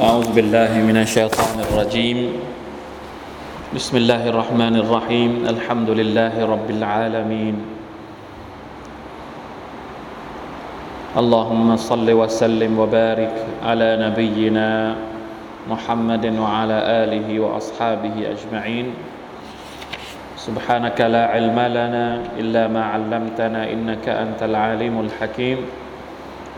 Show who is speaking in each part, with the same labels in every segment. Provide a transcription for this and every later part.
Speaker 1: أعوذ بالله من الشيطان الرجيم. بسم الله الرحمن الرحيم. الحمد لله رب العالمين. اللهم صل وسلم وبارك على نبينا محمد وعلى آله وأصحابه أجمعين. سبحانك لا علم لنا إلا ما علمتنا إنك أنت العليم الحكيم.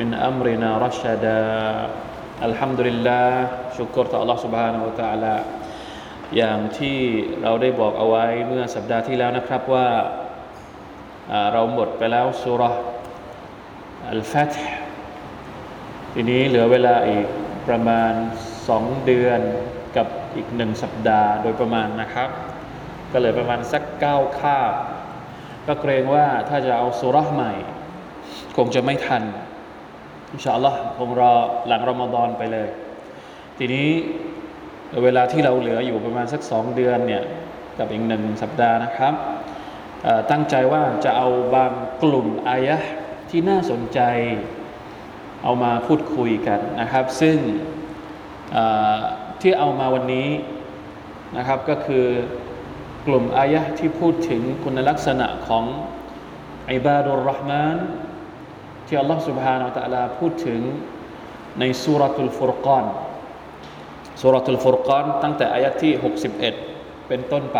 Speaker 1: من أمرنا رشدا الحمد لله ชุกรต่อ Allah سبحانه และ تعالى อย่างที่เราได้บอกเอาไว้เมื่อสัปดาห์ที่แล้วนะครับว่าเราหมดไปแล้วสุรอัลฟัตทีนี้เหลือเวลาอีกประมาณสองเดือนกับอีกหนึ่งสัปดาห์โดยประมาณนะครับ ก็เหลือประมาณสักเก้าคาบ ก็เกรงว่าถ้าจะเอาสุรใหม่ คงจะไม่ทัน อินชาอัลลอฮ์คงรอหลังรอมฎอนไปเลย ทีนี้เวลาที่เราเหลืออยู่ประมาณสักสองเดือนเนี่ยกับอีกหนึ่งสัปดาห์นะครับตั้งใจว่าจะเอาบางกลุ่มอายะที่น่าสนใจเอามาพูดคุยกันนะครับ ซึ่งที่เอามาวันนี้นะครับก็คือกลุ่มอายะที่พูดถึงคุณลักษณะของอิบาดุลรห์มาน ที่อัลลอฮฺ سبحانه และ تعالى พูดถึงในสุรทูลฟุรกานสุรทูลฟุรกานตั้งแต่อายะที่ 61 เป็นต้นไป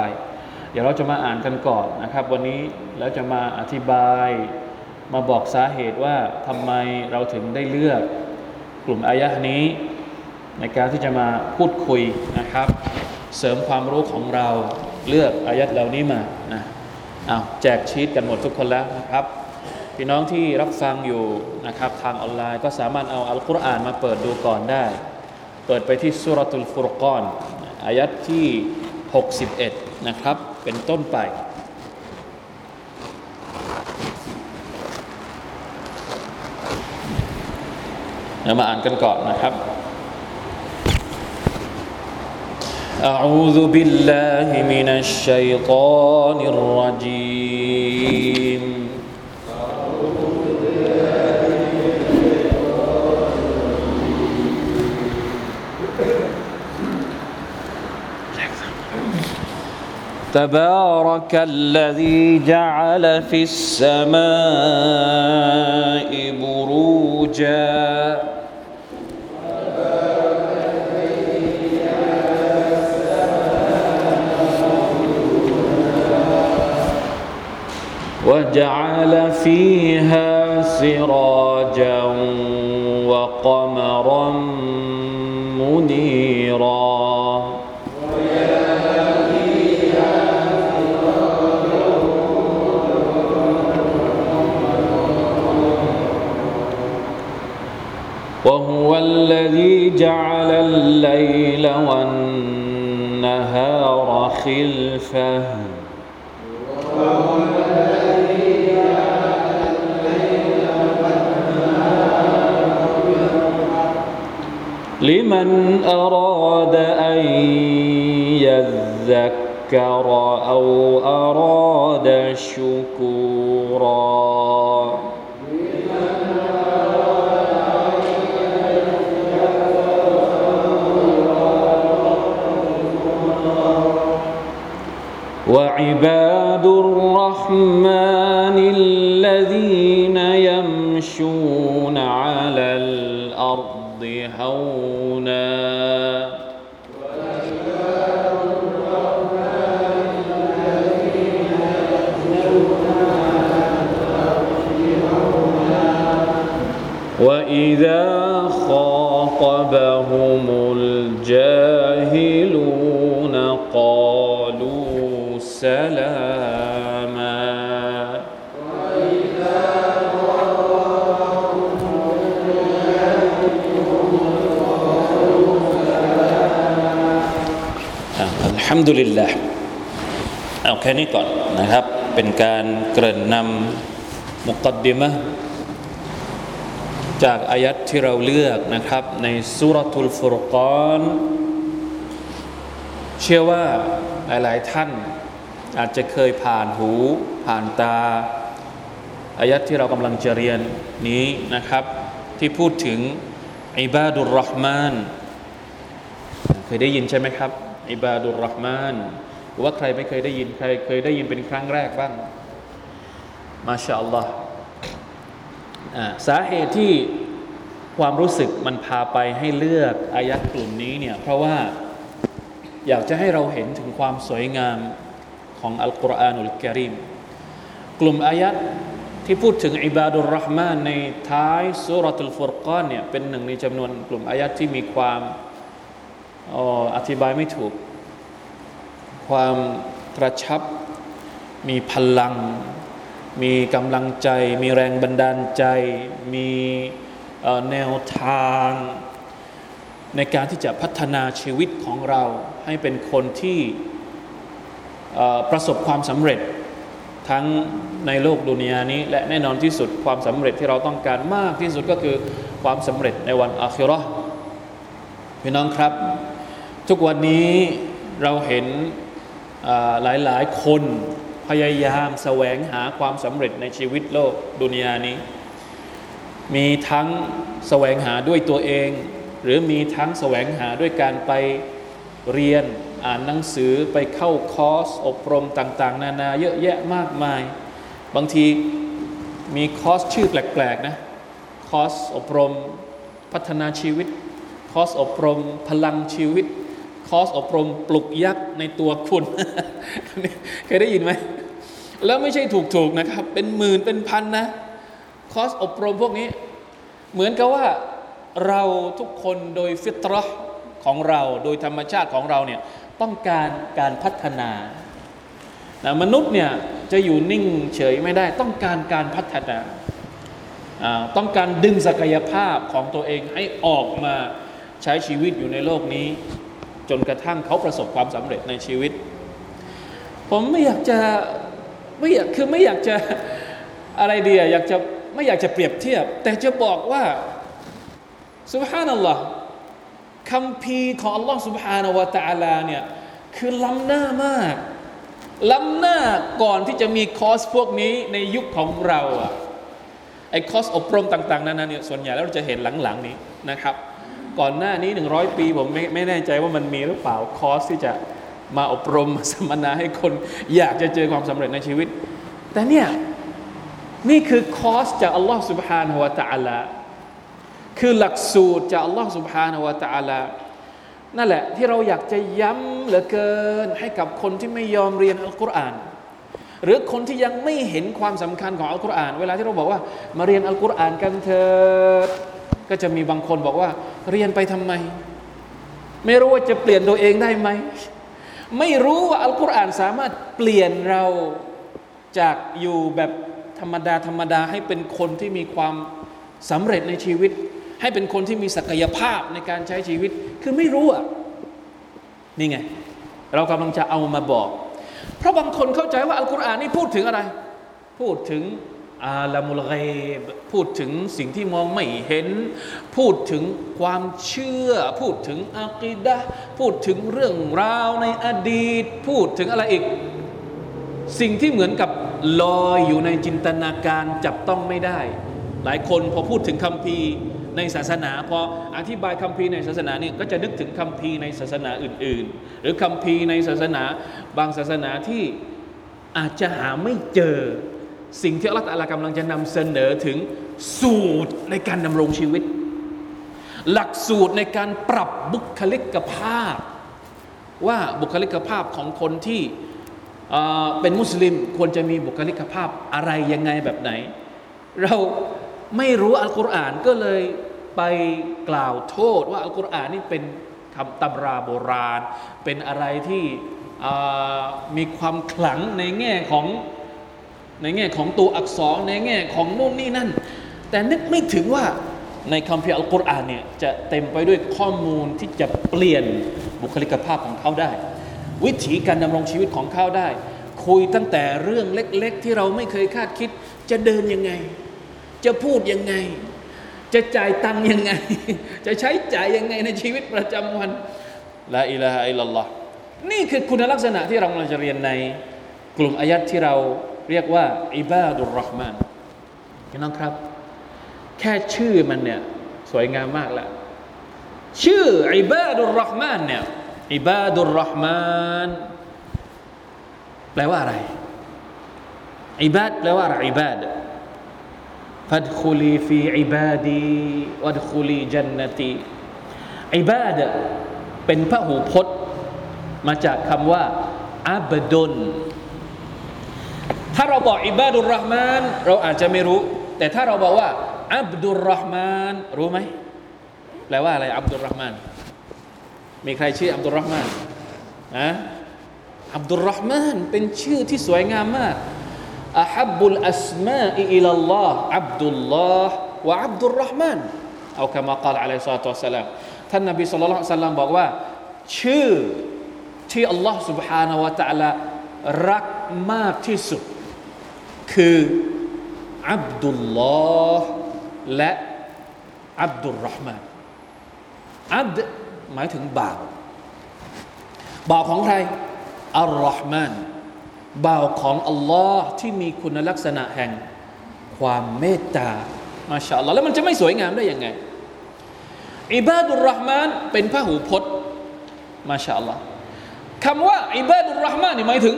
Speaker 1: เดี๋ยวเราจะมาอ่านกันก่อนนะครับ วันนี้แล้วจะมาอธิบายมาบอกสาเหตุว่าทำไมเราถึงได้เลือกกลุ่มอายะนี้ ในการที่จะมาพูดคุยนะครับ เสริมความรู้ของเราเลือกอายัดเหล่านี้มานะเอาแจกชีตกันหมดทุกคนแล้วนะครับ พี่น้องที่รับฟังอยู่นะครับทางออนไลน์ก็สามารถเอาอัลกุรอานมาเปิดดูก่อนได้ เปิดไปที่สุรตุลฟุรกอนอายัดที่ 61 นะครับ เป็นต้นไป เดี๋ยวมาอ่านกันก่อนนะครับ أعوذ بالله من الشيطان الرجيم تبارك الذي جعل في السماء بروجا. وجعل فيها سراجا وقمرا الذي جعل الليل والنهار خلفه. لمن أراد أن يذكر ดุลิลละเอาแค่นี้ก่อนนะครับ เป็นการเกริ่นนำมุกดดิมะจากอายัดที่เราเลือกนะครับ ในสุรทูลฟุรกานเชื่อว่าหลาย ๆ ท่านอาจจะเคยผ่านหู ผ่านตาอายัดที่เรากำลังจะเรียนนี้นะครับ ที่พูดถึงอิบาดุลรห์มานเคยได้ยินใช่ไหมครับ อิบาดุลรห์มานหรือว่าใครไม่เคยได้ยินใครเคยได้ยินเป็นครั้งแรกบ้าง มาชาอัลลอฮ์สาเหตุที่ความรู้สึกมันพาไปให้เลือกอายัดกลุ่มนี้เนี่ยเพราะว่าอยากจะให้เราเห็นถึงความสวยงามของอัลกุรอานุลกิริมกลุ่มอายัดที่พูดถึงอิบาดุลรห์มานในท้ายสุรทุลฟุรกานเนี่ยเป็นหนึ่งในจำนวนกลุ่มอายัดที่มีความ อธิบายไม่ถูก ความกระชับ มีพลัง มีกำลังใจ มีแรงบันดาลใจ มีแนวทาง ในการที่จะพัฒนาชีวิตของเราให้เป็นคนที่ประสบความสำเร็จทั้งในโลกดุนยานี้ และแน่นอนที่สุดความสำเร็จที่เราต้องการมากที่สุดก็คือความสำเร็จในวันอาคิรอพี่น้องครับ ทุกวันนี้เราเห็นหลายหลายคนพยายามแสวงหาความสำเร็จในชีวิตโลกดุนยานี้ มีทั้งแสวงหาด้วยตัวเอง หรือมีทั้งแสวงหาด้วยการไปเรียนอ่านหนังสือไปเข้าคอร์ส อบรมต่างๆ นานาเยอะแยะมากมาย บางทีมีคอร์สชื่อแปลกๆนะคอร์สอบรมพัฒนาชีวิต คอร์สอบรมพลังชีวิต คอร์สอบรมปลุกยักษ์ในตัวคุณ เคยได้ยินไหม แล้วไม่ใช่ถูกๆนะครับ เป็นหมื่นเป็นพันนะ คอร์สอบรมพวกนี้ เหมือนกับว่าเราทุกคนโดยفطرةของเราโดยธรรมชาติของเราเนี่ยต้องการการพัฒนานะมนุษย์เนี่ยจะอยู่นิ่งเฉยไม่ได้ ต้องการการพัฒนา ต้องการดึงศักยภาพของตัวเองให้ออกมาใช้ชีวิตอยู่ในโลกนี้ จนกระทั่งเขาประสบความสำเร็จในชีวิต ผมไม่อยากจะไม่อยากคือไม่อยากจะอะไรเดียอยากจะไม่อยากจะเปรียบเทียบ แต่จะบอกว่าสุบฮานัลลอฮ์คำพีของอัลลอฮ์สุบฮานาวะตะลาเนี่ยคือล้ำหน้ามากล้ำหน้าก่อนที่จะมีคอร์สพวกนี้ในยุคของเราอะไอคอร์สอบรมต่าง ๆ นั้นเนี่ยส่วนใหญ่แล้วเราจะเห็นหลัง ๆ นี้นะครับ ก่อนหน้านี้ 100 ปีผมไม่ไม่แน่ใจว่ามันมีหรือเปล่าคอร์สที่จะมาอบรมสัมมนาให้คนอยากจะเจอความสำเร็จในชีวิต แต่เนี่ยนี่คือคอร์สจากอัลลอฮ์ سبحانه และ تعالى คือหลักสูตรจากอัลลอฮ์ سبحانه และ تعالى นั่นแหละที่เราอยากจะย้ำเหลือเกินให้กับคนที่ไม่ยอมเรียนอัลกุรอาน หรือคนที่ยังไม่เห็นความสำคัญของอัลกุรอาน เวลาที่เราบอกว่ามาเรียนอัลกุรอานกันเถิด ก็จะมีบางคนบอกว่า เรียนไปทำไม ไม่รู้ว่าจะเปลี่ยนตัวเองได้ไหม ไม่รู้ว่าอัลกุรอานสามารถเปลี่ยนเราจากอยู่แบบธรรมดาธรรมดาให้เป็นคนที่มีความสำเร็จในชีวิต ให้เป็นคนที่มีศักยภาพในการใช้ชีวิต คือไม่รู้อะนี่ไง เรากำลังจะเอามาบอก เพราะบางคนเข้าใจว่าอัลกุรอานนี่พูดถึงอะไร พูดถึง อาลามุลเกบพูดถึงสิ่งที่มองไม่เห็น พูดถึงความเชื่อ พูดถึงอากีดะพูดถึงเรื่องราวในอดีต พูดถึงอะไรอีก สิ่งที่เหมือนกับลอยอยู่ในจินตนาการจับต้องไม่ได้ หลายคนพอพูดถึงคำพีในศาสนาพออธิบายคำพีในศาสนาเนี่ยก็จะนึกถึงคำพีในศาสนาอื่น ๆ หรือคำพีในศาสนาบางศาสนาที่อาจจะหาไม่เจอ สิ่งที่อัลลอฮฺกำลังจะนำเสนอถึงสูตรในการดำรงชีวิต หลักสูตรในการปรับบุคลิกภาพ ว่าบุคลิกภาพของคนที่เป็นมุสลิมควรจะมีบุคลิกภาพอะไรยังไงแบบไหน เราไม่รู้อัลกุรอานก็เลยไปกล่าวโทษว่าอัลกุรอานนี่เป็นคำตำราโบราณ เป็นอะไรที่มีความขลังในแง่ของ ในแง่ของตัวอักษรในแง่ของโน่นนี่นั่น แต่นึกไม่ถึงว่าในคัมภีร์อัลกุรอานเนี่ยจะเต็มไปด้วยข้อมูลที่จะเปลี่ยนบุคลิกภาพของเขาได้ วิถีการดำรงชีวิตของเขาได้ คุยตั้งแต่เรื่องเล็ก ๆ ที่เราไม่เคยคาดคิด จะเดินยังไง จะพูดยังไง จะจ่ายตังค์ยังไง จะใช้จ่ายยังไงในชีวิตประจำวันลาอิลาฮะอิลลัลลอฮ์นี่คือคุณลักษณะที่เรากำลังจะเรียนในกลุ่มอายัดที่เรา เรียกว่าอิบาดุลรอห์มานพี่น้องครับ แค่ชื่อมันเนี่ยสวยงามมากแล้วชื่ออิบาดุลรอห์มานเนี่ยอิบาดุลรอห์มานแปลว่าอะไรอิบาดแปลว่าอะไรอิบาดฟัดคุลีฟีอิบาดีวัดคุลีจันนตีอิบาดเป็นพระหูพจน์ มาจากคำว่าอับดุล ถ้าเราบอกอิบาดุลรอห์มาน เราอาจจะไม่รู้ แต่ถ้าเราบอกว่า อับดุลรอห์มาน รู้ไหมแปลว่าอะไร อับดุลรอห์มาน มีใครชื่ออับดุลรอห์มานนะอับดุลรอห์มาน เป็นชื่อที่สวยงามมากอัฮับุลอัสมาอิลลอฮ์อับดุลลอฮ์วะอับดุลรอห์มานเอาคำมากล่าวอะลัยฮิสซาตุวะสลามท่านนบีสุลต่านสัลลัมบอกว่า ชื่อที่อัลลอฮ์ سبحانه และ تعالى รักมากที่สุด คืออับดุลลอฮ์และอับดุลรอห์มานอับดหมายถึงบ่าวบ่าวของใครอัลลอฮ์มานบ่าวของอัลลอฮ์ที่มีคุณลักษณะแห่งความเมตตามาชาอัลลอฮ์แล้วมันจะไม่สวยงามได้ยังไงอิบาดุลรอห์มานเป็นพระหูพจน์มาชาอัลลอฮ์คำว่าอิบาดุลรอห์มานนี่หมายถึง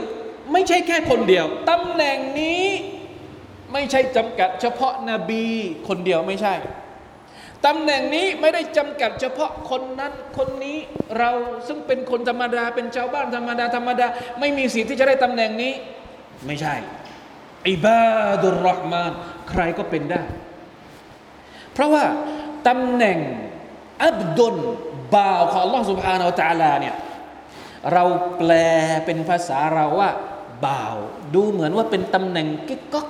Speaker 1: ไม่ใช่แค่คนเดียวตำแหน่งนี้ไม่ใช่จำกัดเฉพาะนบีคนเดียวไม่ใช่ตำแหน่งนี้ไม่ได้จำกัดเฉพาะคนนั้นคนนี้เราซึ่งเป็นคนธรรมดา เป็นชาวบ้านธรรมดาธรรมดา ไม่มีสิทธิ์ที่จะได้ตำแหน่งนี้ ไม่ใช่อิบาดุรอห์มานใครก็เป็นได้ เพราะว่าตำแหน่งอับดุลบ่าวของ Allah Subhanahu Wa Taala เนี่ยเราแปลเป็นภาษาเราว่า บ่าว ดูเหมือนว่าเป็นตำแหน่งกิ๊กก๊ก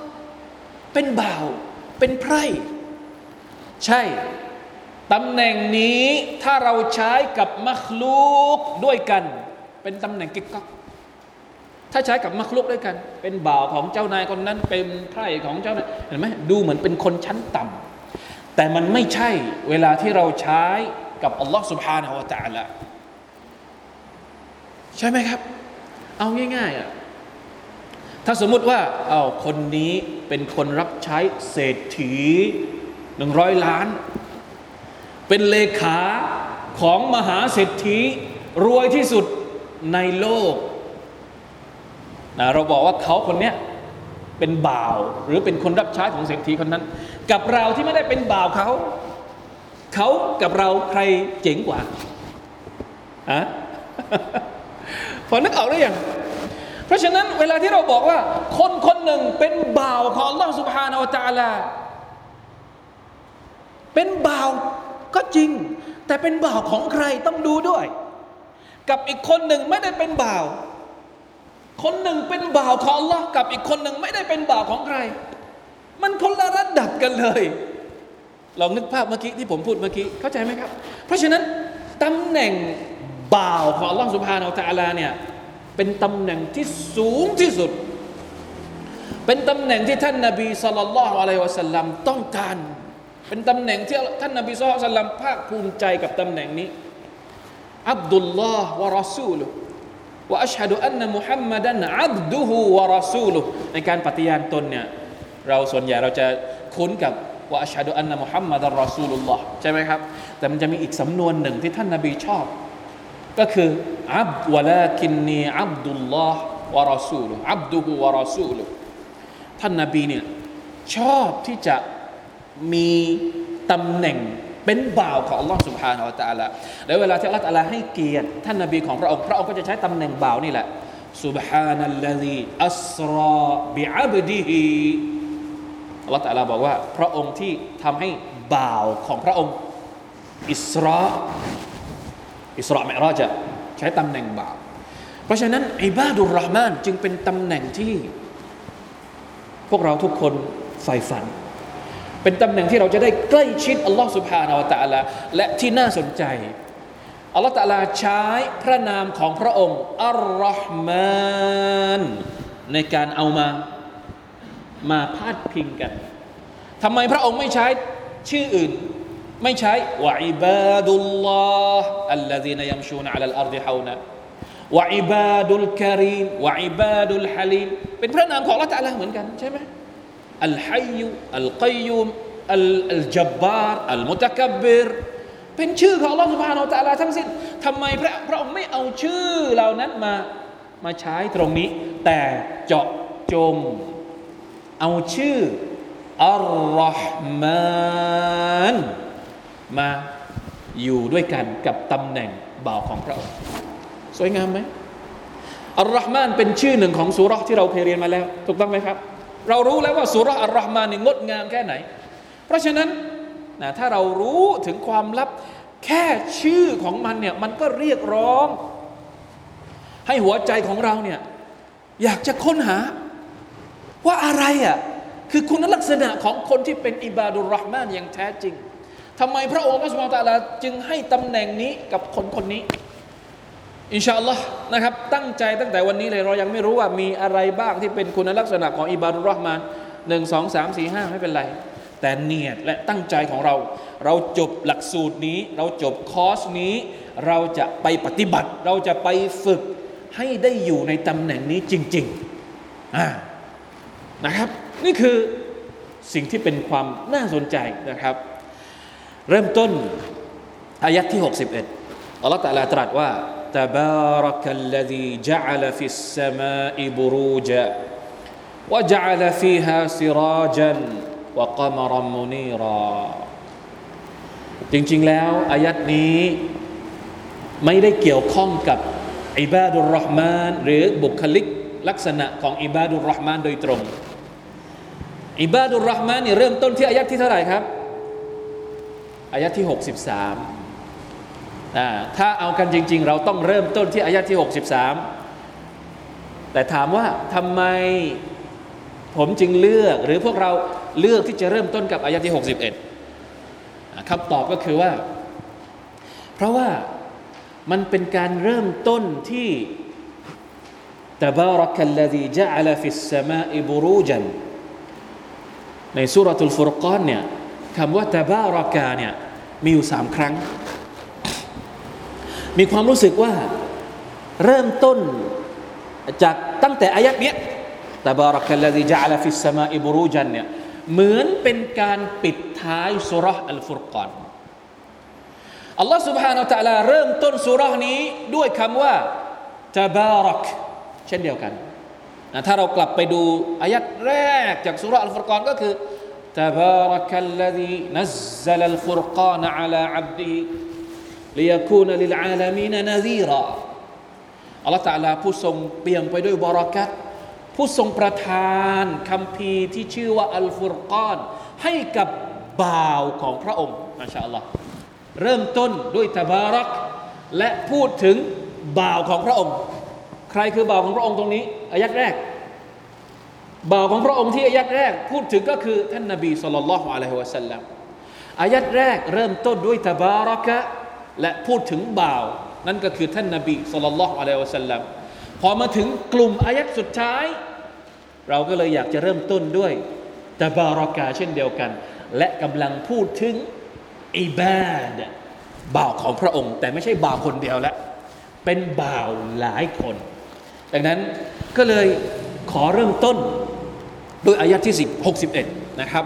Speaker 1: เป็นบ่าว เป็นไพร่ ใช่ตำแหน่งนี้ถ้าเราใช้กับมัคลุกด้วยกัน เป็นตำแหน่งกิ๊กก๊กถ้าใช้กับมัคลุกด้วยกัน เป็นบ่าวของเจ้านายคนนั้น เป็นไพร่ของเจ้านายเห็นไหมดูเหมือนเป็นคนชั้นต่ำ แต่มันไม่ใช่เวลาที่เราใช้กับอัลลอฮ์สุบฮานาอัลตะละใช่ไหมครับ เอาง่ายๆอะ ถ้าสมมุติว่าเอาคนนี้เป็นคนรับใช้เศรษฐีหนึ่งร้อยล้าน เป็นเลขาของมหาเศรษฐีรวยที่สุดในโลกนะเราบอกว่าเขาคนนี้เป็นบ่าว หรือเป็นคนรับใช้ของเศรษฐีคนนั้น กับเราที่ไม่ได้เป็นบ่าวเขา เขากับเราใครเจ๋งกว่าอะพอนึกออกหรือยัง เพราะฉะนั้นเวลาที่เราบอกว่า คนคนหนึ่งเป็นบ่าวของ Allah سبحانه และ تعالى เป็นบ่าวก็จริง แต่เป็นบ่าวของใครต้องดูด้วย กับอีกคนหนึ่งไม่ได้เป็นบ่าว คนหนึ่งเป็นบ่าวของ Allah กับอีกคนหนึ่งไม่ได้เป็นบ่าวของใคร มันคนละระดับกันเลย ลองนึกภาพเมื่อกี้ที่ผมพูดเมื่อกี้เข้าใจไหมครับ เพราะฉะนั้นตำแหน่งบ่าวของ Allah سبحانه และ تعالى เนี่ย เป็นตำแหน่งที่สูงที่สุด เป็นตำแหน่งที่ท่านนาบีสุลต่านละอะลัยวะสัลลัมต้องการ เป็นตำแหน่งที่ท่านนาบีสุลต่านสัลมภาคภูมิใจกับตำแหน่งนี้อับดุลลอฮ์วะรอซูลุวะอัชฮะดุอันนะมุฮัมมัดันอับดุฮุวะรอซูลุในการปฏิญาณตนเนี่ยเราส่วนใหญ่เราจะคุ้นกับวะอัชฮะดุอันนะมุฮัมมัดันรอซูลุลลอฮ์ใช่ไหมครับ แต่มันจะมีอีกสำนวนหนึ่งที่ท่านนาบีชอบ ก็คืออับวะลาคินนีอับดุลลอฮ์วะรอซูลุอับดุฮุวะรอซูลุท่านนาบีเนี่ยชอบที่จะมีตำแหน่งเป็นบ่าวของ Allah سبحانه และ تعالى แล้วเวลาที่ Allah تعالى ให้เกียรติท่านนาบีของพระองค์พระองค์ก็จะใช้ตำแหน่งบ่าวนี่แหละ سبحان الذي أسرى بعبده Allah تعالى บอกว่า พระองค์ที่ทำให้บ่าวของพระองค์ อิสรา อิสระมิราจะใช้ตำแหน่งบาปเพราะฉะนั้นอิบาดุลรหมานจึงเป็นตำแหน่งที่พวกเราทุกคนใฝ่ฝัน เป็นตำแหน่งที่เราจะได้ใกล้ชิดอัลลอฮ์สุบฮานาวะตะลาและที่น่าสนใจอัลลอฮ์ตะลาใช้พระนามของพระองค์อัลลอฮ์มานในการเอามามาพาดพิงกันทำไมพระองค์ไม่ใช้ชื่ออื่น ไม่ใช้وعباد الله الذين يمشون على الأرض هونا وعباد الكريم وعباد الحليمเป็นพระนามของอัลลอฮฺ تعالىเหมือนกันใช่ไหมالحي القيوم ال الجبار المتكبرเป็นชื่อของอัลลอฮฺ سبحانه وتعالىทั้งสิ้นทำไมพระพระองค์ไม่เอาชื่อเหล่านั้นมามาใช้ตรงนี้ แต่เจาะจง เอาชื่ออัลลอฮ์มาน มาอยู่ด้วยกันกับตำแหน่งบ่าวของพระองค์ สวยงามไหมอัลลอฮ์มานเป็นชื่อหนึ่งของสุรษที่เราเคยเรียนมาแล้ว ถูกต้องไหมครับ เรารู้แล้วว่าสุรษอัลลอฮ์มานนี่งดงามแค่ไหน เพราะฉะนั้นนะถ้าเรารู้ถึงความลับแค่ชื่อของมันเนี่ยมันก็เรียกร้อง ให้หัวใจของเราเนี่ยอยากจะค้นหา ว่าอะไรอะคือคุณลักษณะของคนที่เป็นอิบาดุลรห์มานอย่างแท้จริง ทำไมพระองค์อัลลอฮฺตาลาจึงให้ตำแหน่งนี้กับคนคนนี้ อินชาอัลลอฮ์นะครับ ตั้งใจตั้งแต่วันนี้เลยเรายังไม่รู้ว่ามีอะไรบ้างที่เป็นคุณลักษณะของอิบาดุรห์มานหนึ่งสองสามสี่ห้าไม่เป็นไร แต่เนียดและตั้งใจของเรา เราจบหลักสูตรนี้ เราจบคอร์สนี้ เราจะไปปฏิบัติ เราจะไปฝึกให้ได้อยู่ในตำแหน่งนี้จริงๆอ่านะครับ นี่คือสิ่งที่เป็นความน่าสนใจนะครับ เริ่มต้นอายะที่ 61อัลลอฮฺตะลาตรัสว่า تبارك الذي جعل في السماء بروجا وجعل فيها سراجا وقمرا منيرا จริงๆแล้วอายัดนี้ไม่ได้เกี่ยวข้องกับอิบาดุลรหมานหรือบุคลิกลักษณะของอิบาดุลรหมานโดยตรง อิบาดุลรหมานนี่เริ่มต้นที่อายัดที่เท่าไหร่ครับ อายัดที่ 63อ่าถ้าเอากันจริง ๆ เราต้องเริ่มต้นที่อายัดที่ 63 แต่ถามว่าทำไมผมจึงเลือกหรือพวกเราเลือกที่จะเริ่มต้นกับอายะที่ 61คำตอบก็คือว่า เพราะว่ามันเป็นการเริ่มต้นที่ تبارك الذي جعل في السماء بروجا ในสุรทูลฟุรกานเนี่ย คำว่าตบารากาเนี่ยมีอยู่สามครั้ง มีความรู้สึกว่าเริ่มต้นจากตั้งแต่อายัดเนี้ยตบารักัลลดีจัลฟิสสมาอิบรูจันเนี่ยเหมือนเป็นการปิดท้ายสุรษอัลฟุรกานอัลลอฮ์ سبحانه และ تعالى เริ่มต้นสุรษนี้ด้วยคำว่าตบารักเช่นเดียวกันนะถ้าเรากลับไปดูอายัดแรกจากสุรอัลฟุรกานก็คือ تبارك الذي نزل الفرقان على عبده ليكون للعالمين نذيرا อัลลอฮฺตะลาผู้ทรงเปี่ยมไปด้วยบารักัตผู้ทรงประทานคำพีที่ชื่อว่าอัลฟุรกานให้กับบ่าวของพระองค์มาชาอัลลอฮ์เริ่มต้นด้วยตบารัก และพูดถึงบ่าวของพระองค์ ใครคือบ่าวของพระองค์ตรงนี้อายัดแรก บ่าวของพระองค์ที่อายัดแรกพูดถึงก็คือท่านนบีสุลต่านละฮ์อะลัยฮิวะสัลลัมอายัดแรกเริ่มต้นด้วยตบารักะและพูดถึงบ่าว นั่นก็คือท่านนบีสุลต่านละฮ์อะลัยฮิวะสัลลัมพอมาถึงกลุ่มอายัดสุดท้าย เราก็เลยอยากจะเริ่มต้นด้วยตบารากาเช่นเดียวกัน และกำลังพูดถึงอิบาดบ่าวของพระองค์ แต่ไม่ใช่บ่าวคนเดียวล้วเป็นบ่าวหลายคน ดังนั้นก็เลยขอเริ่มต้น ด้วยอายะที่10 61 นะครับ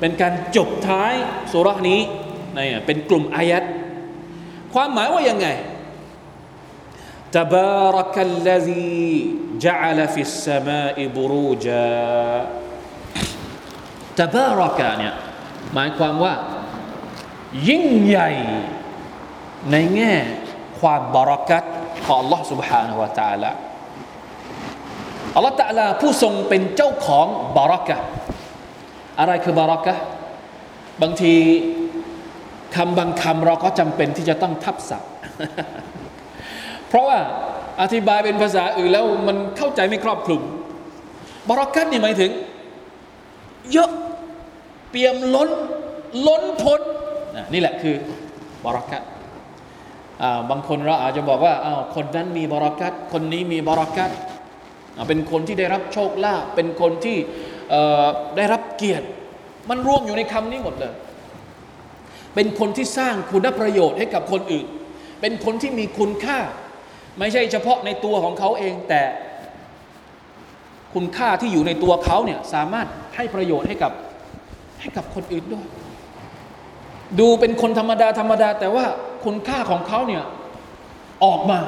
Speaker 1: เป็นการจบท้ายสุรานี้นี่เป็นกลุ่มอายัดความหมายว่ายังไง تبارك الذي جعل في السماء بروجا تبارك เนี่ยหมายความว่า ยิ่งใหญ่ในแง่ความบารักัตของ Allah سبحانه และ تعالى อัลลอฮฺตะลาผู้ทรงเป็นเจ้าของบารักะอะไรคือบารักะบางทีคำบางคำเราก็จำเป็นที่จะต้องทับศัพท์ เพราะว่าอธิบายเป็นภาษาอื่นแล้วมันเข้าใจไม่ครอบคลุมบารักัตนี่หมายถึง เยอะเปี่ยมล้น ล้นพ้นนี่แหละคือบารักัตบางคนเราอาจจะบอกว่าอ้าวคนนั้นมีบารักัตคนนี้มีบารักัต เป็นคนที่ได้รับโชคลาภเป็นคนที่ได้รับเกียรติ มันรวมอยู่ในคำนี้หมดเลย เป็นคนที่สร้างคุณประโยชน์ให้กับคนอื่น เป็นคนที่มีคุณค่า ไม่ใช่เฉพาะในตัวของเขาเอง แต่คุณค่าที่อยู่ในตัวเขาเนี่ยสามารถให้ประโยชน์ให้กับให้กับคนอื่นด้วย ดูเป็นคนธรรมดาธรรมดา แต่ว่าคุณค่าของเขาเนี่ยออกมา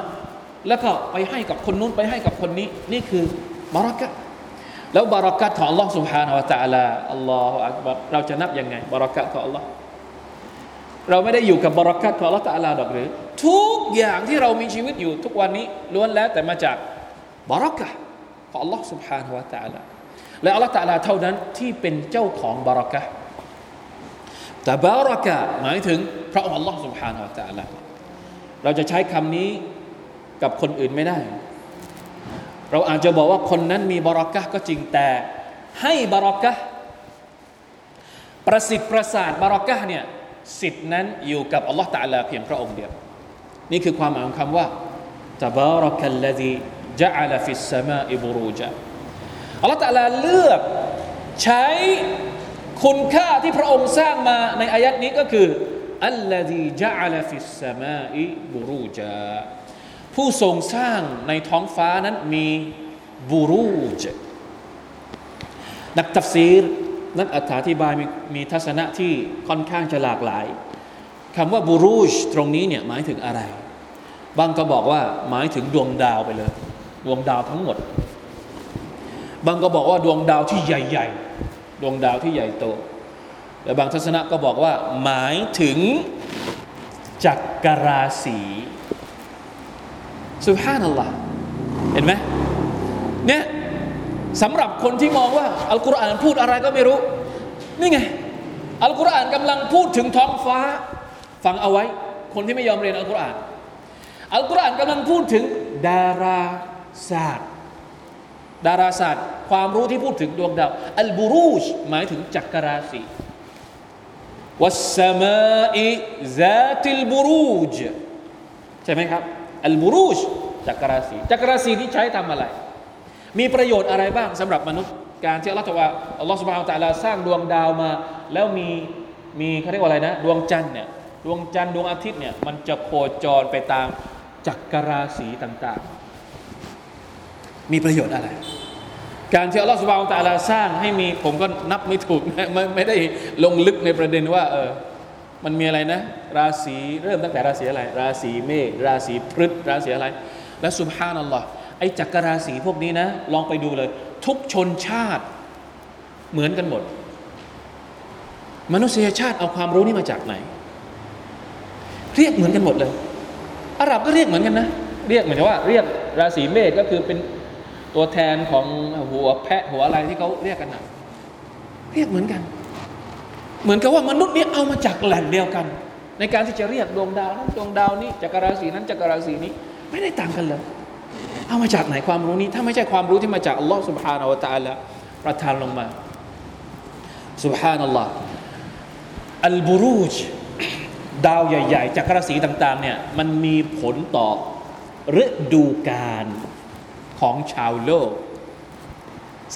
Speaker 1: แล้วก็ไปให้กับคนนู้นไปให้กับคนนี้ นี่คือบารักะแล้วบารักะของ Allah سبحانه และ تعالى อัลลอฮฺอักบัรเราจะนับยังไงบารักะของ Allah เราไม่ได้อยู่กับบารักะของ Allah تعالى ดอกหรือ ทุกอย่างที่เรามีชีวิตอยู่ทุกวันนี้ล้วนแล้วแต่มาจากบารักะของ Allah سبحانه และ تعالى และ Allah تعالى เท่านั้นที่เป็นเจ้าของบารักะแต่บารักะหมายถึงพระองค์ Allah سبحانه และ تعالى เราจะใช้คำนี้ กับคนอื่นไม่ได้ เราอาจจะบอกว่าคนนั้นมีบารักะก็จริงแต่ให้บารักะประสิทธิ์ประสาทบารักะเนี่ยสิทธินั้นอยู่กับอัลลอฮฺตะลาเพียงพระองค์เดียว นี่คือความหมายของคำว่าตบารักัลลดีจะอัลฟิสสมาอิบูรูจาอัลลอฮฺตะลาเลือกใช้คุณค่าที่พระองค์สร้างมาในอายะฮ์นี้ก็คือالذي جعل في السماء بروجا ผู้ทรงสร้างในท้องฟ้านั้นมีبروج นัก تفسيرนักอธิบายมีมีทัศนะที่ค่อนข้างจะหลากหลายคำว่าبروجตรงนี้เนี่ยหมายถึงอะไร บางก็บอกว่าหมายถึงดวงดาวไปเลย ดวงดาวทั้งหมด บางก็บอกว่าดวงดาวที่ใหญ่ ๆ ดวงดาวที่ใหญ่โตแต่บางทัศนะก็บอกว่า หมายถึงจักรราศี สุภานัลลอฮ์เห็นไหมเนี่ยสำหรับคนที่มองว่าอัลกุรอานพูดอะไรก็ไม่รู้ นี่ไง อัลกุรอานกำลังพูดถึงท้องฟ้า ฟังเอาไว้ คนที่ไม่ยอมเรียนอัลกุรอาน อัลกุรอานกำลังพูดถึงดาราศาสตร์ ดาราศาสตร์ ความรู้ที่พูดถึงดวงดาวอัลบูรูชหมายถึงจักรราศีวัสมาอิซาติลบูรูจใช่ไหมครับ อัลบูรูชจักรราศีจักรราศีที่ใช้ทำอะไร มีประโยชน์อะไรบ้างสำหรับมนุษย์การที่อัลลอฮฺว่าอัลลอฮฺสุบฮานตะลาสร้างดวงดาวมา แล้วมีมีเขาเรียกว่าอะไรนะ ดวงจันทร์เนี่ยดวงจันทร์ดวงอาทิตย์เนี่ยมันจะโคจรไปตามจักรราศีต่างๆ มีประโยชน์อะไร การที่อัลลอฮฺสุบฮานตะลาสร้างให้มีผมก็นับไม่ถูกนะไม่ไม่ได้ลงลึกในประเด็นว่าเออ มันมีอะไรนะ ราศีเริ่มตั้งแต่ราศีอะไร ราศีเมษราศีพฤษราศีอะไร และสุบฮานัลลอฮ์ไอ้จักรราศีพวกนี้นะ ลองไปดูเลย ทุกชนชาติเหมือนกันหมด มนุษยชาติเอาความรู้นี้มาจากไหน เรียกเหมือนกันหมดเลยอาหรับก็เรียกเหมือนกันนะ เรียกเหมือนว่า เรียกราศีเมษก็คือเป็นตัวแทนของหัวแพะหัวอะไรที่เขาเรียกกันนะเรียกเหมือนกัน เหมือนกับว่ามนุษย์นี้เอามาจากแหล่งเดียวกัน ในการที่จะเรียกดวงดาวนั้นดวงดาวนี้จักรราศีนั้นจักรราศีนี้ ไม่ได้ต่างกันเลยเอามาจากไหนความรู้นี้ ถ้าไม่ใช่ความรู้ที่มาจากอัลลอฮ์ سبحانه และ تعالى ประทานลงมา سبحان อัลลอฮ์อัลบูรูจดาวใหญ่ๆจักรราศีต่างๆเนี่ยมันมีผลต่อฤดูกาลของชาวโลก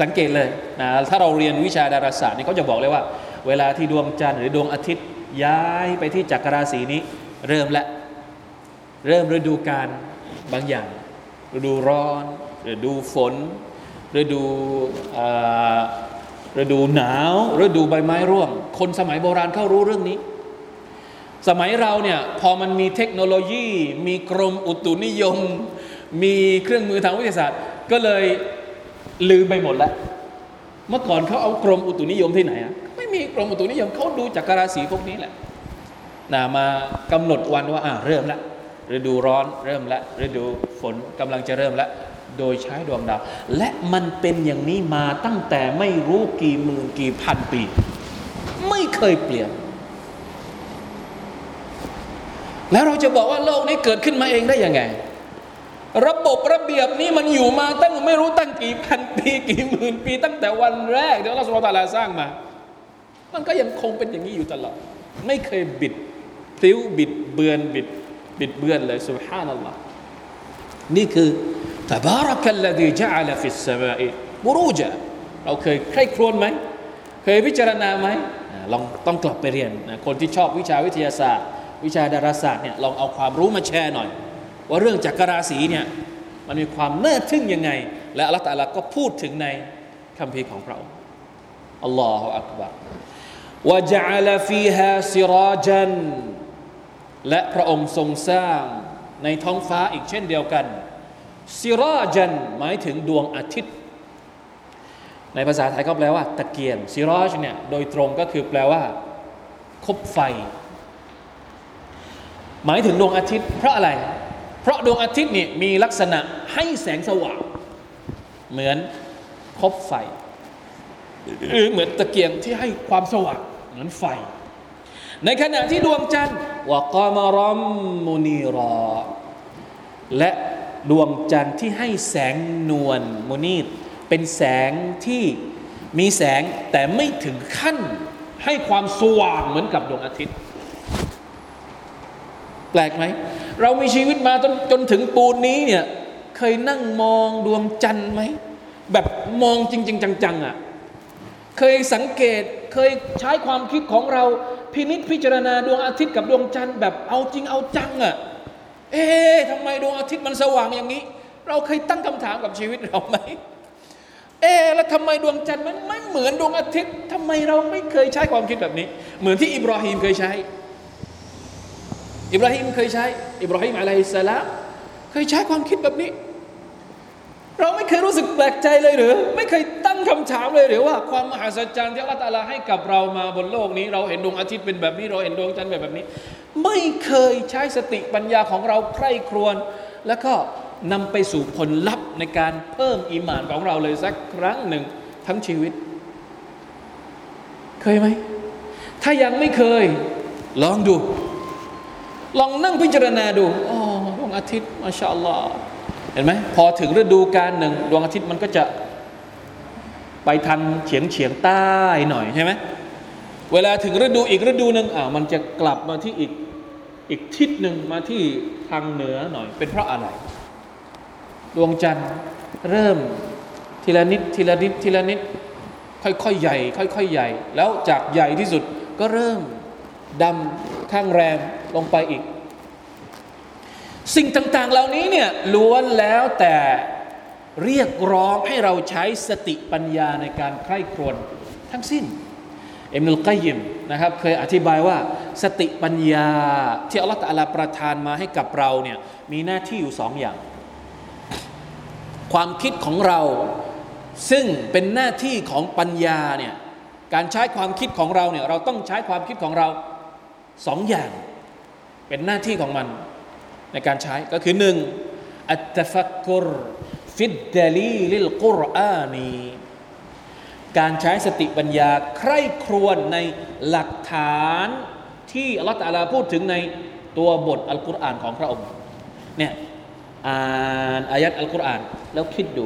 Speaker 1: สังเกตเลยนะถ้าเราเรียนวิชาดาราศาสตร์นี่เขาจะบอกเลยว่า เวลาที่ดวงจันทร์หรือดวงอาทิตย์ย้ายไปที่จักรราศีนี้ เริ่มและเริ่มฤดูกาลบางอย่างฤดูร้อนฤดูฝนฤดูฤดูหนาวฤดูใบไม้ร่วง คนสมัยโบราณเขารู้เรื่องนี้ สมัยเราเนี่ยพอมันมีเทคโนโลยี มีกรมอุตุนิยม มีเครื่องมือทางวิทยาศาสตร์ ก็เลยลืมไปหมดแล้ว เมื่อก่อนเขาเอากรมอุตุนิยมที่ไหนอะ ม่มีกรมอุตุนิยมเขาดูจากราศีพวกนี้แหละนะมากำหนดวันว่าอ่าเริ่มแล้วฤดูร้อนเริ่มแล้วฤดูฝนกำลังจะเริ่มแล้วโดยใช้ดวงดาว และมันเป็นอย่างนี้มาตั้งแต่ไม่รู้กี่หมื่นกี่พันปี ไม่เคยเปลี่ยน แล้วเราจะบอกว่าโลกนี้เกิดขึ้นมาเองได้ยังไง ระบบระเบียบนี้มันอยู่มาตั้งไม่รู้ตั้งกี่พันปี กี่หมื่นปี ตั้งแต่วันแรกที่เราสุลตาลาสร้างมา มันก็ยังคงเป็นอย่างนี้อยู่ตลอด ไม่เคยบิดพลิ้วบิดเบือนบิดบิดเบือนเลยสุบฮานัลลอฮ์นี่คือตบารักัลลดีจัลฟิสสมาอิบุรูจาเราเคยใคร่ครวญไหม เคยพิจารณาไหมลองต้องกลับไปเรียนนะคนที่ชอบวิชาวิทยาศาสตร์ วิชาดาราศาสตร์เนี่ยลองเอาความรู้มาแชร์หน่อย ว่าเรื่องจักรราศีเนี่ยมันมีความน่าทึ่งยังไง และอัลลอฮฺตาลาก็พูดถึงในคัมภีร์ของพระองค์อัลลอฮฺอักบาร วะจัลฟีฮาซิราจันและพระองค์ทรงสร้างในท้องฟ้าอีกเช่นเดียวกันซิราจันหมายถึงดวงอาทิตย์ ในภาษาไทยก็แปลว่า ตะเกียงซิรอจเนี่ยโดยตรงก็คือแปลว่า คบไฟ หมายถึงดวงอาทิตย์ เพราะอะไร เพราะดวงอาทิตย์นี่มีลักษณะให้แสงสว่าง เหมือนคบไฟ หรือเหมือนตะเกียงที่ให้ความสว่าง เหมือนไฟ ในขณะที่ดวงจันทร์วกามารอมมุนีรอ และดวงจันทร์ที่ให้แสงนวลมุนีเป็นแสงที่มีแสงแต่ไม่ถึงขั้นให้ความสว่างเหมือนกับดวงอาทิตย์ แปลกไหม เรามีชีวิตมาจนจนถึงปูนนี้เนี่ยเคยนั่งมองดวงจันทร์ไหม แบบมองจริง ๆ จัง ๆอะ่ะเคยสังเกต เคยใช้ความคิดของเราพินิษพิจารณาดวงอาทิตย์กับดวงจันทร์แบบเอาจริงเอาจังอะ่ะ เอ๊ะทำไมดวงอาทิตย์มันสว่างอย่างนี้ เราเคยตั้งคำถามกับชีวิตเราไหมเอ๊แล้วทำไมดวงจันทร์มันไม่เหมือนดวงอาทิตย์ทำไมเราไม่เคยใช้ความคิดแบบนี้ เหมือนที่อิบราฮิมเคยใช้ อิบราฮิมเคยใช้ อิบราฮิมอะลัยฮิสสลามเคยใช้ความคิดแบบนี้ เราไม่เคยรู้สึกแปลกใจเลยหรือ ไม่เคยตั้งคำถามเลยหรือว่าความมหัศจรรย์ที่อัลลอฮฺตลาให้กับเรามาบนโลกนี้ เราเห็นดวงอาทิตย์เป็นแบบนี้ เราเห็นดวงจันทร์แบบนี้ ไม่เคยใช้สติปัญญาของเราใคร่ครวญแล้วก็นำไปสู่ผลลัพธ์ในการเพิ่มอิมานของเราเลยสักครั้งหนึ่งทั้งชีวิต เคยไหม ถ้ายังไม่เคย ลองดู ลองนั่งพิจารณาดูอ๋อดวงอาทิตย์มาชาอัลลอฮ เห็นไหมพอถึงฤดูกาลหนึ่งดวงอาทิตย์มันก็จะไปทันเฉียงเฉียงใต้หน่อยใช่ไหมเวลาถึงฤดูอีกฤดูหนึ่งอ่ามันจะกลับมาที่อีกอีกทิศหนึ่งมาที่ทางเหนือหน่อย เป็นเพราะอะไร ดวงจันทร์เริ่มทีละนิดทีละนิดทีละนิดค่อยๆใหญ่ ค่อยๆใหญ่ แล้วจากใหญ่ที่สุดก็เริ่มดำข้างแรมลงไปอีก สิ่งต่างๆเหล่านี้เนี่ยล้วนแล้วแต่เรียกร้องให้เราใช้สติปัญญาในการใคร่ครวญทั้งสิ้นเอ็มนุลกัยยิมนะครับเคยอธิบายว่าสติปัญญาที่อัลลอฮฺตะลาประทานมาให้กับเราเนี่ยมีหน้าที่อยู่สองอย่าง ความคิดของเราซึ่งเป็นหน้าที่ของปัญญาเนี่ยการใช้ความคิดของเราเนี่ยเราต้องใช้ความคิดของเราสองอย่าง เป็นหน้าที่ของมัน ในการใช้ก็คือหนึ่งอัตฟักกุรฟิดดลีลิลกุรอานีการใช้สติปัญญาใคร่ครวญในหลักฐานที่อัลลอฮฺตะลาพูดถึงในตัวบทอัลกุรอานของพระองค์เนี่ยอ่านอายัดอัลกุรอานแล้วคิดดู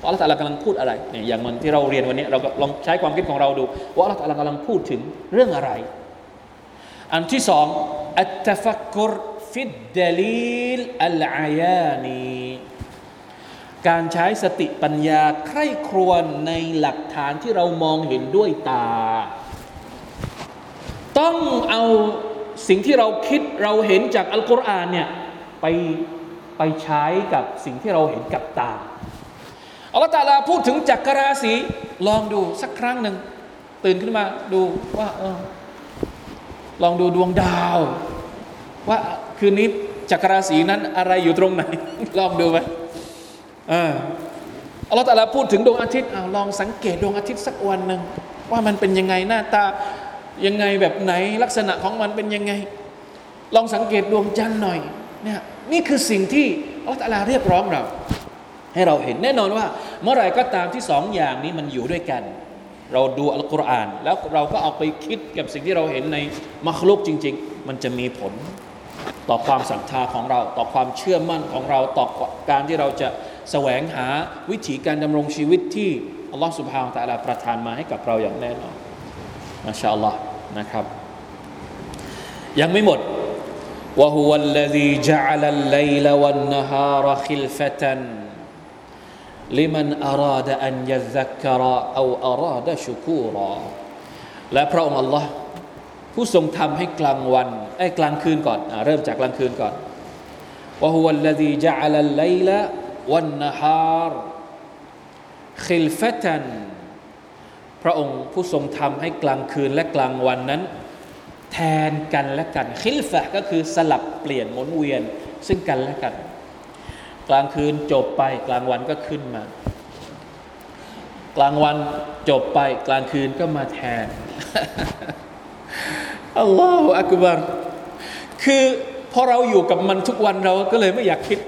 Speaker 1: ว่าอัลลอฮฺตะลากำลังพูดอะไรเนี่ยอย่างมันที่เราเรียนวันนี้เราก็ลองใช้ความคิดของเราดู ว่าอัลลอฮฺตะลากำลังพูดถึงเรื่องอะไร อันที่สองอัตฟักกุร ฟิดเดลีลอัลอายานีการใช้สติปัญญาใคร่ครวญในหลักฐานที่เรามองเห็นด้วยตา ต้องเอาสิ่งที่เราคิดเราเห็นจากอัลกุรอานเนี่ยไปไปใช้กับสิ่งที่เราเห็นกับตาอัลลอฮฺตาลาพูดถึงจักรราศีลองดูสักครั้งหนึ่งตื่นขึ้นมาดูว่าเออลองดูดวงดาว ว่า คืนนี้จักรราศีนั้นอะไรอยู่ตรงไหน ลองดูไหมอัลลอฮฺตาลาพูดถึงดวงอาทิตย์อลองสังเกตดวงอาทิตย์สักวันหนึ่งว่ามันเป็นยังไงหน้าตายังไงแบบไหนลักษณะของมันเป็นยังไง ลองสังเกตดวงจันทร์หน่อยเนี่ยนี่คือสิ่งที่อัลลอฮฺตาลาเรียกร้องเรา ให้เราเห็นแน่นอนว่า เมื่อไรก็ตามที่สองอย่างนี้มันอยู่ด้วยกัน เราดูอัลกุรอาน แล้วเราก็เอาไปคิดกับสิ่งที่เราเห็นในมัคลุกจริง ๆ มันจะมีผล ต่อความศรัทธาของเรา ต่อความเชื่อมั่นของเราต่อการที่เราจะแสวงหาวิถีการดำรงชีวิตที่อัลลอฮฺสุบฮานตะลาประทานมาให้กับเราอย่างแน่นอนมาชาอัลลอฮ์นะครับ ยังไม่หมด وهو الذي جعل الليل والنهار خلفة لمن أراد أن يذكر أو أراد شكورا และพระองค์ Allah ผู้ทรงทำให้กลางวัน ไอ้กลางคืนก่อนอเริ่มจากกลางคืนก่อนوهو الذي جعل الليل والنهار خلفة พระองค์ผู้ทรงทำให้กลางคืนและกลางวันนั้น แทนกันและกันคิลฟะก็คือสลับเปลี่ยนหมุนเวียนซึ่งกันและกัน กลางคืนจบไปกลางวันก็ขึ้นมา กลางวันจบไปกลางคืนก็มาแทน อัลลอฮฺอักบารคือพอเราอยู่กับมันทุกวันเราก็เลยไม่อยากคิด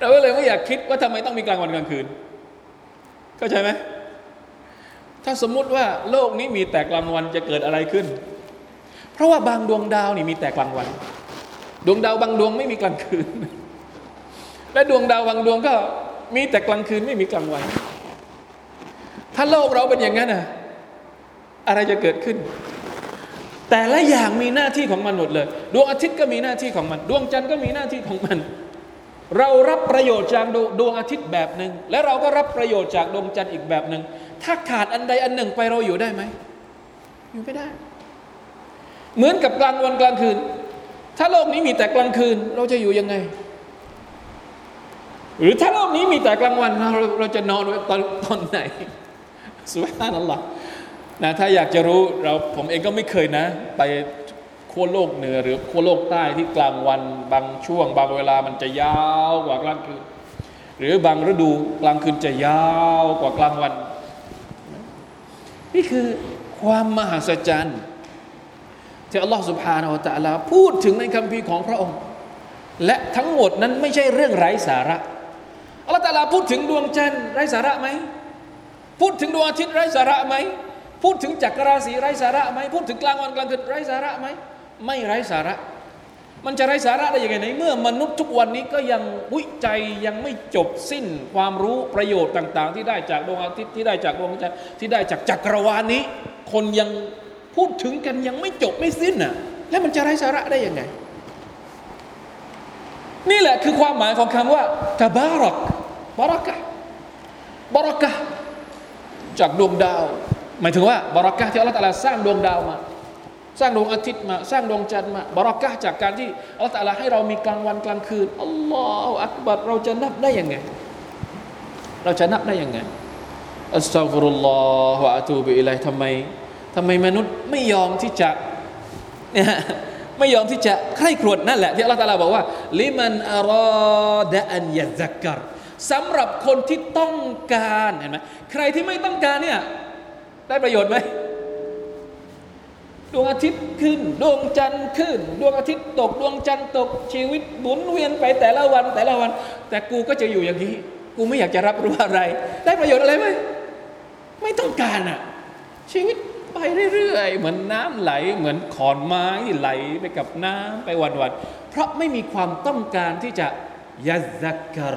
Speaker 1: เราก็เลยไม่อยากคิดว่าทำไมต้องมีกลางวันกลางคืน เข้าใจไหมถ้าสมมุติว่าโลกนี้มีแต่กลางวันจะเกิดอะไรขึ้น เพราะว่าบางดวงดาวนี่มีแต่กลางวัน ดวงดาวบางดวงไม่มีกลางคืน และดวงดาวบางดวงก็มีแต่กลางคืนไม่มีกลางวัน ถ้าโลกเราเป็นอย่างนั้นอะอะไรจะเกิดขึ้น แต่ละอย่างมีหน้าที่ของมันหมดเลย ดวงอาทิตย์ก็มีหน้าที่ของมัน ดวงจันทร์ก็มีหน้าที่ของมัน เรารับประโยชน์จากดวงอาทิตย์แบบหนึ่งและเราก็รับประโยชน์จากดวงจันทร์อีกแบบหนึ่งถ้าขาดอันใดอันหนึ่งไปเราอยู่ได้ไหมอยู่ไม่ได้ เหมือนกับกลางวันกลางคืน ถ้าโลกนี้มีแต่กลางคืน เราจะอยู่ยังไง หรือถ้าโลกนี้มีแต่กลางวันเราเราจะนอนตอนตอนไหนสุภาพนั่นหรอ นะถ้าอยากจะรู้เราผมเองก็ไม่เคยนะ ไปขั้วโลกเหนือหรือขั้วโลกใต้ที่กลางวันบางช่วง บางเวลามันจะยาวกว่ากลางคืน หรือบางฤดูกลางคืนจะยาวกว่ากลางวัน นี่คือความมหัศจรรย์ที่อัลลอฮฺสุบฮานาอัลตะลาพูดถึงในคำพีของพระองค์ และทั้งหมดนั้นไม่ใช่เรื่องไร้สาระอัลลอฮฺตะลาพูดถึงดวงจันทร์ไร้สาระไหมพูดถึงดวงอาทิตย์ไร้สาระไหม พูดถึงจักรราศีไร้สาระไหมพูดถึงกลางวันกลางคืนไร้สาระไหมไม่ไร้สาระ มันจะไร้สาระได้ยังไงในเมื่อมนุษย์ทุกวันนี้ก็ยังวิจัยยังไม่จบสิ้นความรู้ประโยชน์ต่าง ๆ ที่ได้จากดวงอาทิตย์ที่ได้จากดวงจันทร์ที่ได้จากจักรวาลนี้ คนยังพูดถึงกันยังไม่จบไม่สิ้นน่ะแล้วมันจะไร้สาระได้ยังไง นี่แหละคือความหมายของคำว่าตบารักบารักะบารักะจากดวงดาว หมายถึงว่าบารักะที่อัลลอฮฺตะลาสร้างดวงดาวมา สร้างดวงอาทิตย์มา สร้างดวงจันทร์มาบารักะจากการที่อัลลอฮฺตะลาให้เรามีกลางวันกลางคืนอัลลอฮฺอักบัรเราจะนับได้ยังไง เราจะนับได้ยังไงอัสซาฟุรุลลอฮฺวะอะตูบิอิลัยทำไมทำไมมนุษย์ไม่ยอมที่จะเนี่ยไม่ยอมที่จะใคร่ครวญนั่นแหละที่อัลลอฮฺตะลาบอกว่าลิมันอารอดะอันยะซักกรสำหรับคนที่ต้องการเห็นไหมใครที่ไม่ต้องการเนี่ย ได้ประโยชน์ไหมดวงอาทิตย์ขึ้น ดวงจันทร์ขึ้น ดวงอาทิตย์ตก ดวงจันทร์ตก ชีวิตหมุนเวียนไปแต่ละวันแต่ละวัน แต่กูก็จะอยู่อย่างนี้ กูไม่อยากจะรับรู้อะไร ได้ประโยชน์อะไรไหมไม่ต้องการอะชีวิตไปเรื่อยๆ เหมือนน้ำไหล เหมือนขอนไม้ไหลไปกับน้ำไปวันๆเพราะไม่มีความต้องการที่จะยัซักกร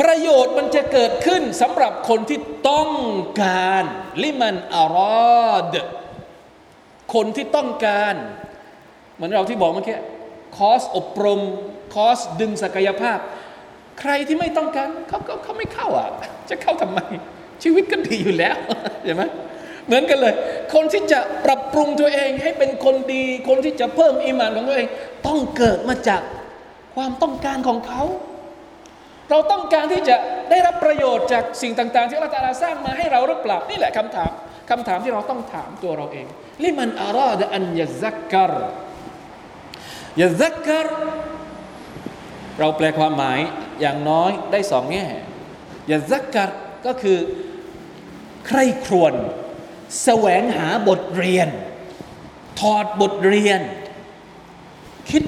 Speaker 1: ประโยชน์มันจะเกิดขึ้นสำหรับคนที่ต้องการลิมันอารอดคนที่ต้องการ เหมือนเราที่บอกเมื่อกี้คอสอบรม คอสดึงศักยภาพ ใครที่ไม่ต้องการเขาเขาเขาไม่เข้าอะ จะเข้าทำไม ชีวิตก็ดีอยู่แล้วเห็นไหมเหมือนกันเลย คนที่จะปรับปรุงตัวเองให้เป็นคนดี คนที่จะเพิ่มอิมานของตัวเอง ต้องเกิดมาจากความต้องการของเขา เราต้องการที่จะได้รับประโยชน์จากสิ่งต่างๆ ที่อัลลอฮฺสร้างมาให้เราหรือเปล่านี่แหละคำถามคำถามที่เราต้องถามตัวเราเองลิมันอารอดอันยะซักกรยะซักกรเราแปลความหมายอย่างน้อยได้สองแง่ยะซักกรก็คือใครครวญแสวงหาบทเรียน ถอดบทเรียน คิด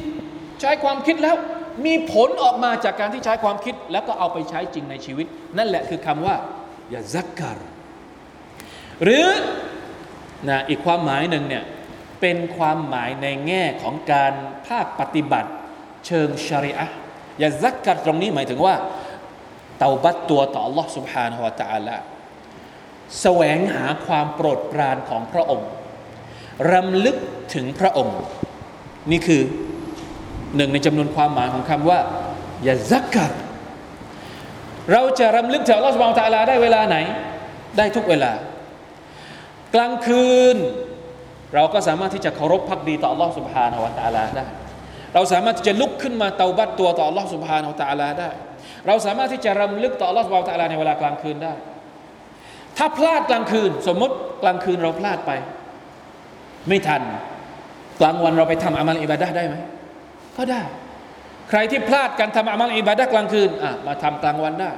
Speaker 1: ใช้ความคิดแล้ว มีผลออกมาจากการที่ใช้ความคิด แล้วก็เอาไปใช้จริงในชีวิต นั่นแหละคือคำว่าอย่าซักการหรือนะอีกความหมายหนึ่งเนี่ยเป็นความหมายในแง่ของการภาคปฏิบัติ เชิงชริอะอย่าซักการตรงนี้หมายถึงว่าเตาบัตตัวต่อ Allah سبحانه และ تعالى แสวงหาความโปรดปรานของพระองค์ รำลึกถึงพระองค์ นี่คือ หนึ่งในจำนวนความหมายของคำว่ายาซักกัดเราจะรำลึกถึงอัลลอฮฺสุบานตะลาได้เวลาไหน ได้ทุกเวลา กลางคืน เราก็สามารถที่จะเคารพพักดีต่ออัลลอฮฺสุบฮานาวะตะลาได้ เราสามารถที่จะลุกขึ้นมาเตาบัตตัวต่ออัลลอฮฺสุบฮานาวะตะลาได้ เราสามารถที่จะรำลึกต่ออัลลอฮฺ سبحانه وتعالى ในเวลากลางคืนได้ ถ้าพลาดกลางคืน สมมติกลางคืนเราพลาดไป ไม่ทัน กลางวันเราไปทำอามัลอิบาดะฮ์ได้ไหม ก็ได้ ใครที่พลาดการทำอามัลอิบาดะฮ์กลางคืนอะมาทำกลางวันได้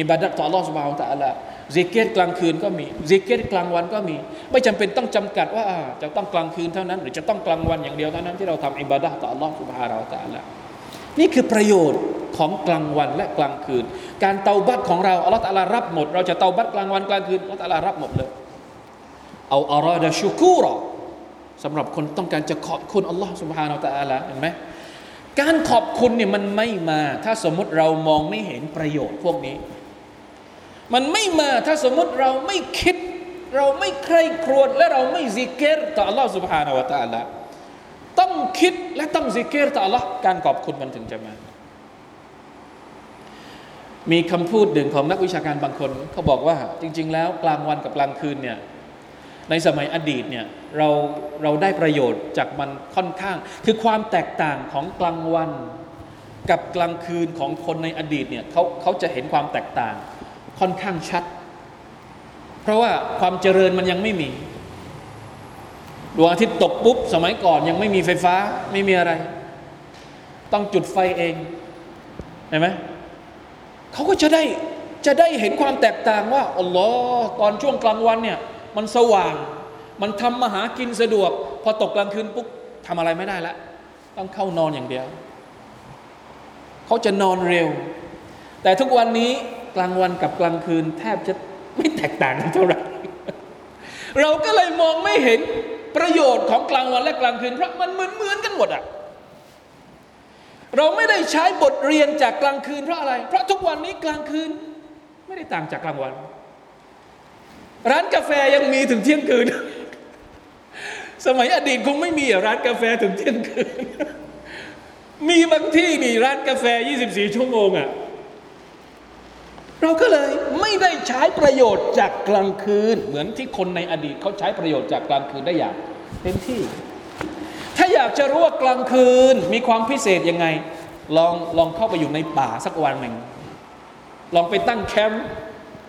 Speaker 1: อิบาดะฮ์ต่ออัลลอฮฺ سبحانه وتعالى ซิกิรกลางคืนก็มีซิกิรกลางวันก็มี ไม่จำเป็นต้องจำกัดว่าจะต้องกลางคืนเท่านั้น หรือจะต้องกลางวันอย่างเดียวเท่านั้นที่เราทำอิบาดะฮ์ต่ออัลลอฮฺ سبحانهวตะอัละนี่คือประโยชน์ของกลางวันและกลางคืน การเตาบัตของเราอัลลอฮฺตะลารับหมด เราจะเตาบัตกลางวันกลางคืนอัลลอฮฺตะลารับหมดเลย เอาอาราดะชูกูรอสำหรับคนต้องการจะขอบคุณอัลลอฮฺสุบฮานาอัลละลาเห็นไหม การขอบคุณเนี่ยมันไม่มา ถ้าสมมุติเรามองไม่เห็นประโยชน์พวกนี้ มันไม่มาถ้าสมมุติเราไม่คิด เราไม่ใคร่ครวญและเราไม่ซิกเกตต่อ Allah سبحانه และ تعالى ต้องคิดและต้องซิกเกตต่อ Allah การขอบคุณมันถึงจะมา มีคำพูดหนึ่งของนักวิชาการบางคนเขาบอกว่า จริง ๆ แล้วกลางวันกับกลางคืนเนี่ย ในสมัยอดีตเนี่ยเราเราได้ประโยชน์จากมันค่อนข้าง คือความแตกต่างของกลางวัน กับกลางคืนของคนในอดีตเนี่ยเขาเขาจะเห็นความแตกต่างค่อนข้างชัด เพราะว่าความเจริญมันยังไม่มีดวงอาทิตย์ตกปุ๊บสมัยก่อนยังไม่มีไฟฟ้าไม่มีอะไร ต้องจุดไฟเองเห็นไหมเขาก็จะได้จะได้เห็นความแตกต่างว่าอัลลอฮ์ตอนช่วงกลางวันเนี่ย มันสว่าง มันทำมาหากินสะดวก พอตกกลางคืนปุ๊บทำอะไรไม่ได้ละต้องเข้านอนอย่างเดียว เขาจะนอนเร็ว แต่ทุกวันนี้กลางวันกับกลางคืน แทบจะไม่แตกต่างกันเท่าไหร่เราก็เลยมองไม่เห็นประโยชน์ของกลางวันและกลางคืน เพราะมันเหมือนเหมือนกันหมดอะเราไม่ได้ใช้บทเรียนจากกลางคืนเพราะอะไร เพราะทุกวันนี้กลางคืนไม่ได้ต่างจากกลางวัน ร้านกาแฟยังมีถึงเที่ยงคืน สมัยอดีตคงไม่มีร้านกาแฟถึงเที่ยงคืน มีบางที่นี่ร้านกาแฟ 24 ชั่วโมงอะ่ะเราก็เลยไม่ได้ใช้ประโยชน์จากกลางคืน เหมือนที่คนในอดีตเขาใช้ประโยชน์จากกลางคืนได้อย่างเต็มที่ ถ้าอยากจะรู้ว่ากลางคืนมีความพิเศษยังไง ลองลองเข้าไปอยู่ในป่าสักวันหนึ่ง ลองไปตั้งแคมป์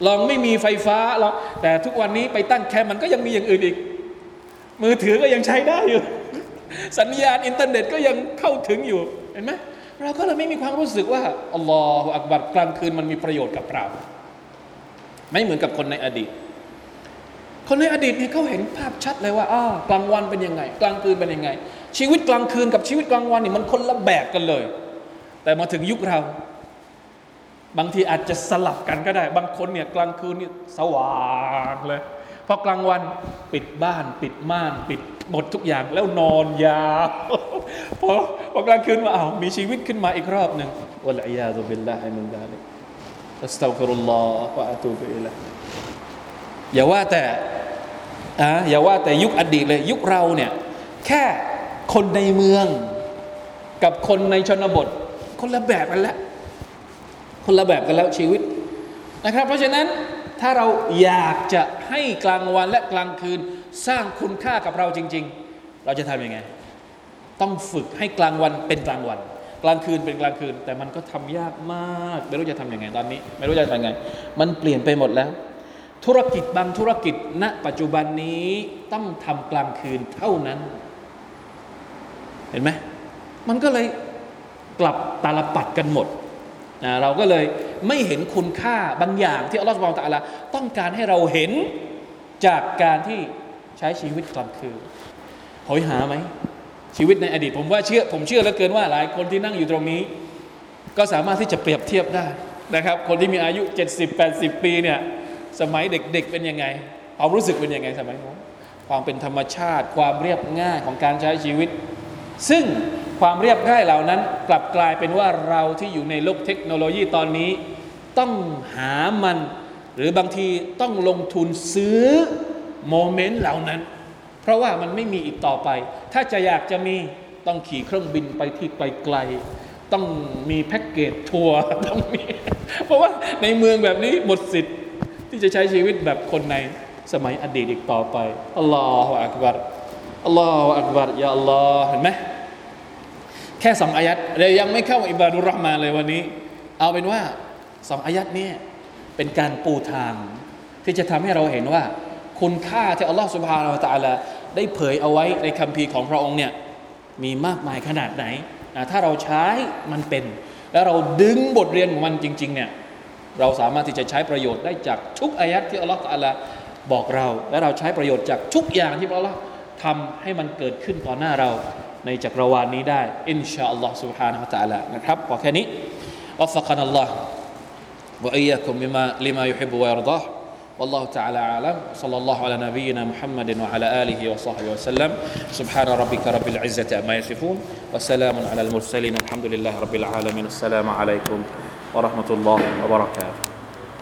Speaker 1: ลองไม่มีไฟฟ้าลองแต่ทุกวันนี้ไปตั้งแคมป์มันก็ยังมีอย่างอื่นอีก มือถือก็ยังใช้ได้อยู่ สัญญาณอินเทอร์เน็ตก็ยังเข้าถึงอยู่เห็นไหมเราก็เลยไม่มีความรู้สึกว่าอัลลอฮฺอักบัรกลางคืนมันมีประโยชน์กับเรา ไม่เหมือนกับคนในอดีต คนในอดีตนี่เขาเห็นภาพชัดเลยว่าอ้ากลางวันเป็นยังไง กลางคืนเป็นยังไง ชีวิตกลางคืนกับชีวิตกลางวันนี่มันคนละแบบกันเลย แต่มาถึงยุคเรา บางทีอาจจะสลับกันก็ได้ บางคนเนี่ยกลางคืนนี่สว่างเลยพอกลางวันปิดบ้าน ปิดม่าน ปิดหมดทุกอย่างแล้วนอนยาวพอพอกลางคืนมาเอ้ามีชีวิตขึ้นมาอีกรอบหนึ่งวะลัยาตุบิลลาฮิมินดาลิอัสตัฟิรุลลอฮ์วะอะตูบิอิลัยอย่าว่าแต่อะอย่าว่าแต่ยุคอดีตเลย ยุคเราเนี่ยแค่คนในเมือง กับคนในชนบท คนละแบบกันแล้ว คนละแบบกันแล้วชีวิตนะครับ เพราะฉะนั้นถ้าเราอยากจะให้กลางวันและกลางคืนสร้างคุณค่ากับเราจริง ๆ เราจะทำยังไง ต้องฝึกให้กลางวันเป็นกลางวัน กลางคืนเป็นกลางคืน แต่มันก็ทำยากมาก ไม่รู้จะทำยังไงตอนนี้ ไม่รู้จะทำยังไง มันเปลี่ยนไปหมดแล้ว ธุรกิจบางธุรกิจณ ปัจจุบันนี้ต้องทำกลางคืนเท่านั้น เห็นไหมมันก็เลยกลับตาลปัดกันหมด นะเราก็เลยไม่เห็นคุณค่าบางอย่างที่อัลลอฮฺสุบไบร์ตะลาต้องการให้เราเห็นจากการที่ใช้ชีวิตกลางคืนหอยหาไหมชีวิตในอดีต ผมว่าเชื่อผมเชื่อเหลือเกินว่าหลายคนที่นั่งอยู่ตรงนี้ ก็สามารถที่จะเปรียบเทียบได้นะครับ คนที่มีอายุ 70-80 ปีเนี่ยสมัยเด็กๆเป็นยังไงความรู้สึกเป็นยังไงสมัยนู้นความเป็นธรรมชาติ ความเรียบง่ายของการใช้ชีวิต ซึ่ง ความเรียบง่ายเหล่านั้น กลับกลายเป็นว่าเราที่อยู่ในโลกเทคโนโลยีตอนนี้ ต้องหามัน หรือบางทีต้องลงทุนซื้อโมเมนต์เหล่านั้น เพราะว่ามันไม่มีอีกต่อไป ถ้าจะอยากจะมีต้องขี่เครื่องบินไปที่ไกลๆต้องมีแพ็กเกจทัวร์ต้องมีเพราะว่าในเมืองแบบนี้หมดสิทธิ์ที่จะใช้ชีวิตแบบคนในสมัยอดีตอีกต่อไปอัลลอฮฺอักบัรอัลลอฮฺอักบัรยาอัลลอฮ์เห็นไหม แค่สองอายัดเลยยังไม่เข้าอิบานุรห์มาเลยวันนี้ เอาเป็นว่าสองอายัดนี้เป็นการปูทาง ที่จะทำให้เราเห็นว่า คุณค่าที่อัลลอฮฺสุบฮานาอัลตะลาได้เผยเอาไว้ในคัมภีร์ของพระองค์เนี่ยมีมากมายขนาดไหนถ้าเราใช้มันเป็น แล้วเราดึงบทเรียนของมันจริง ๆ เนี่ยเราสามารถที่จะใช้ประโยชน์ได้จากทุกอายัดที่อัลลอฮฺอัลลบอกเรา และเราใช้ประโยชน์จากทุกอย่างที่อัลลอฮฺทำให้มันเกิดขึ้นต่อหน้าเรา ในจักรวาลนี้ได้ อินชาอัลลอฮ์ سبحانه และ تعالى นะครับพอแค่นี้วัฟกันอัลลอฮ์ وإياكم بما لما يحب ويرضاه والله تعالى أعلم صلى الله على نبينا محمد وعلى آله وصحبه وسلم سبحان ربك رب العزة عما يصفون وسلام على المرسلين الحمد لله رب العالمين السلام عليكم ورحمة الله وبركاته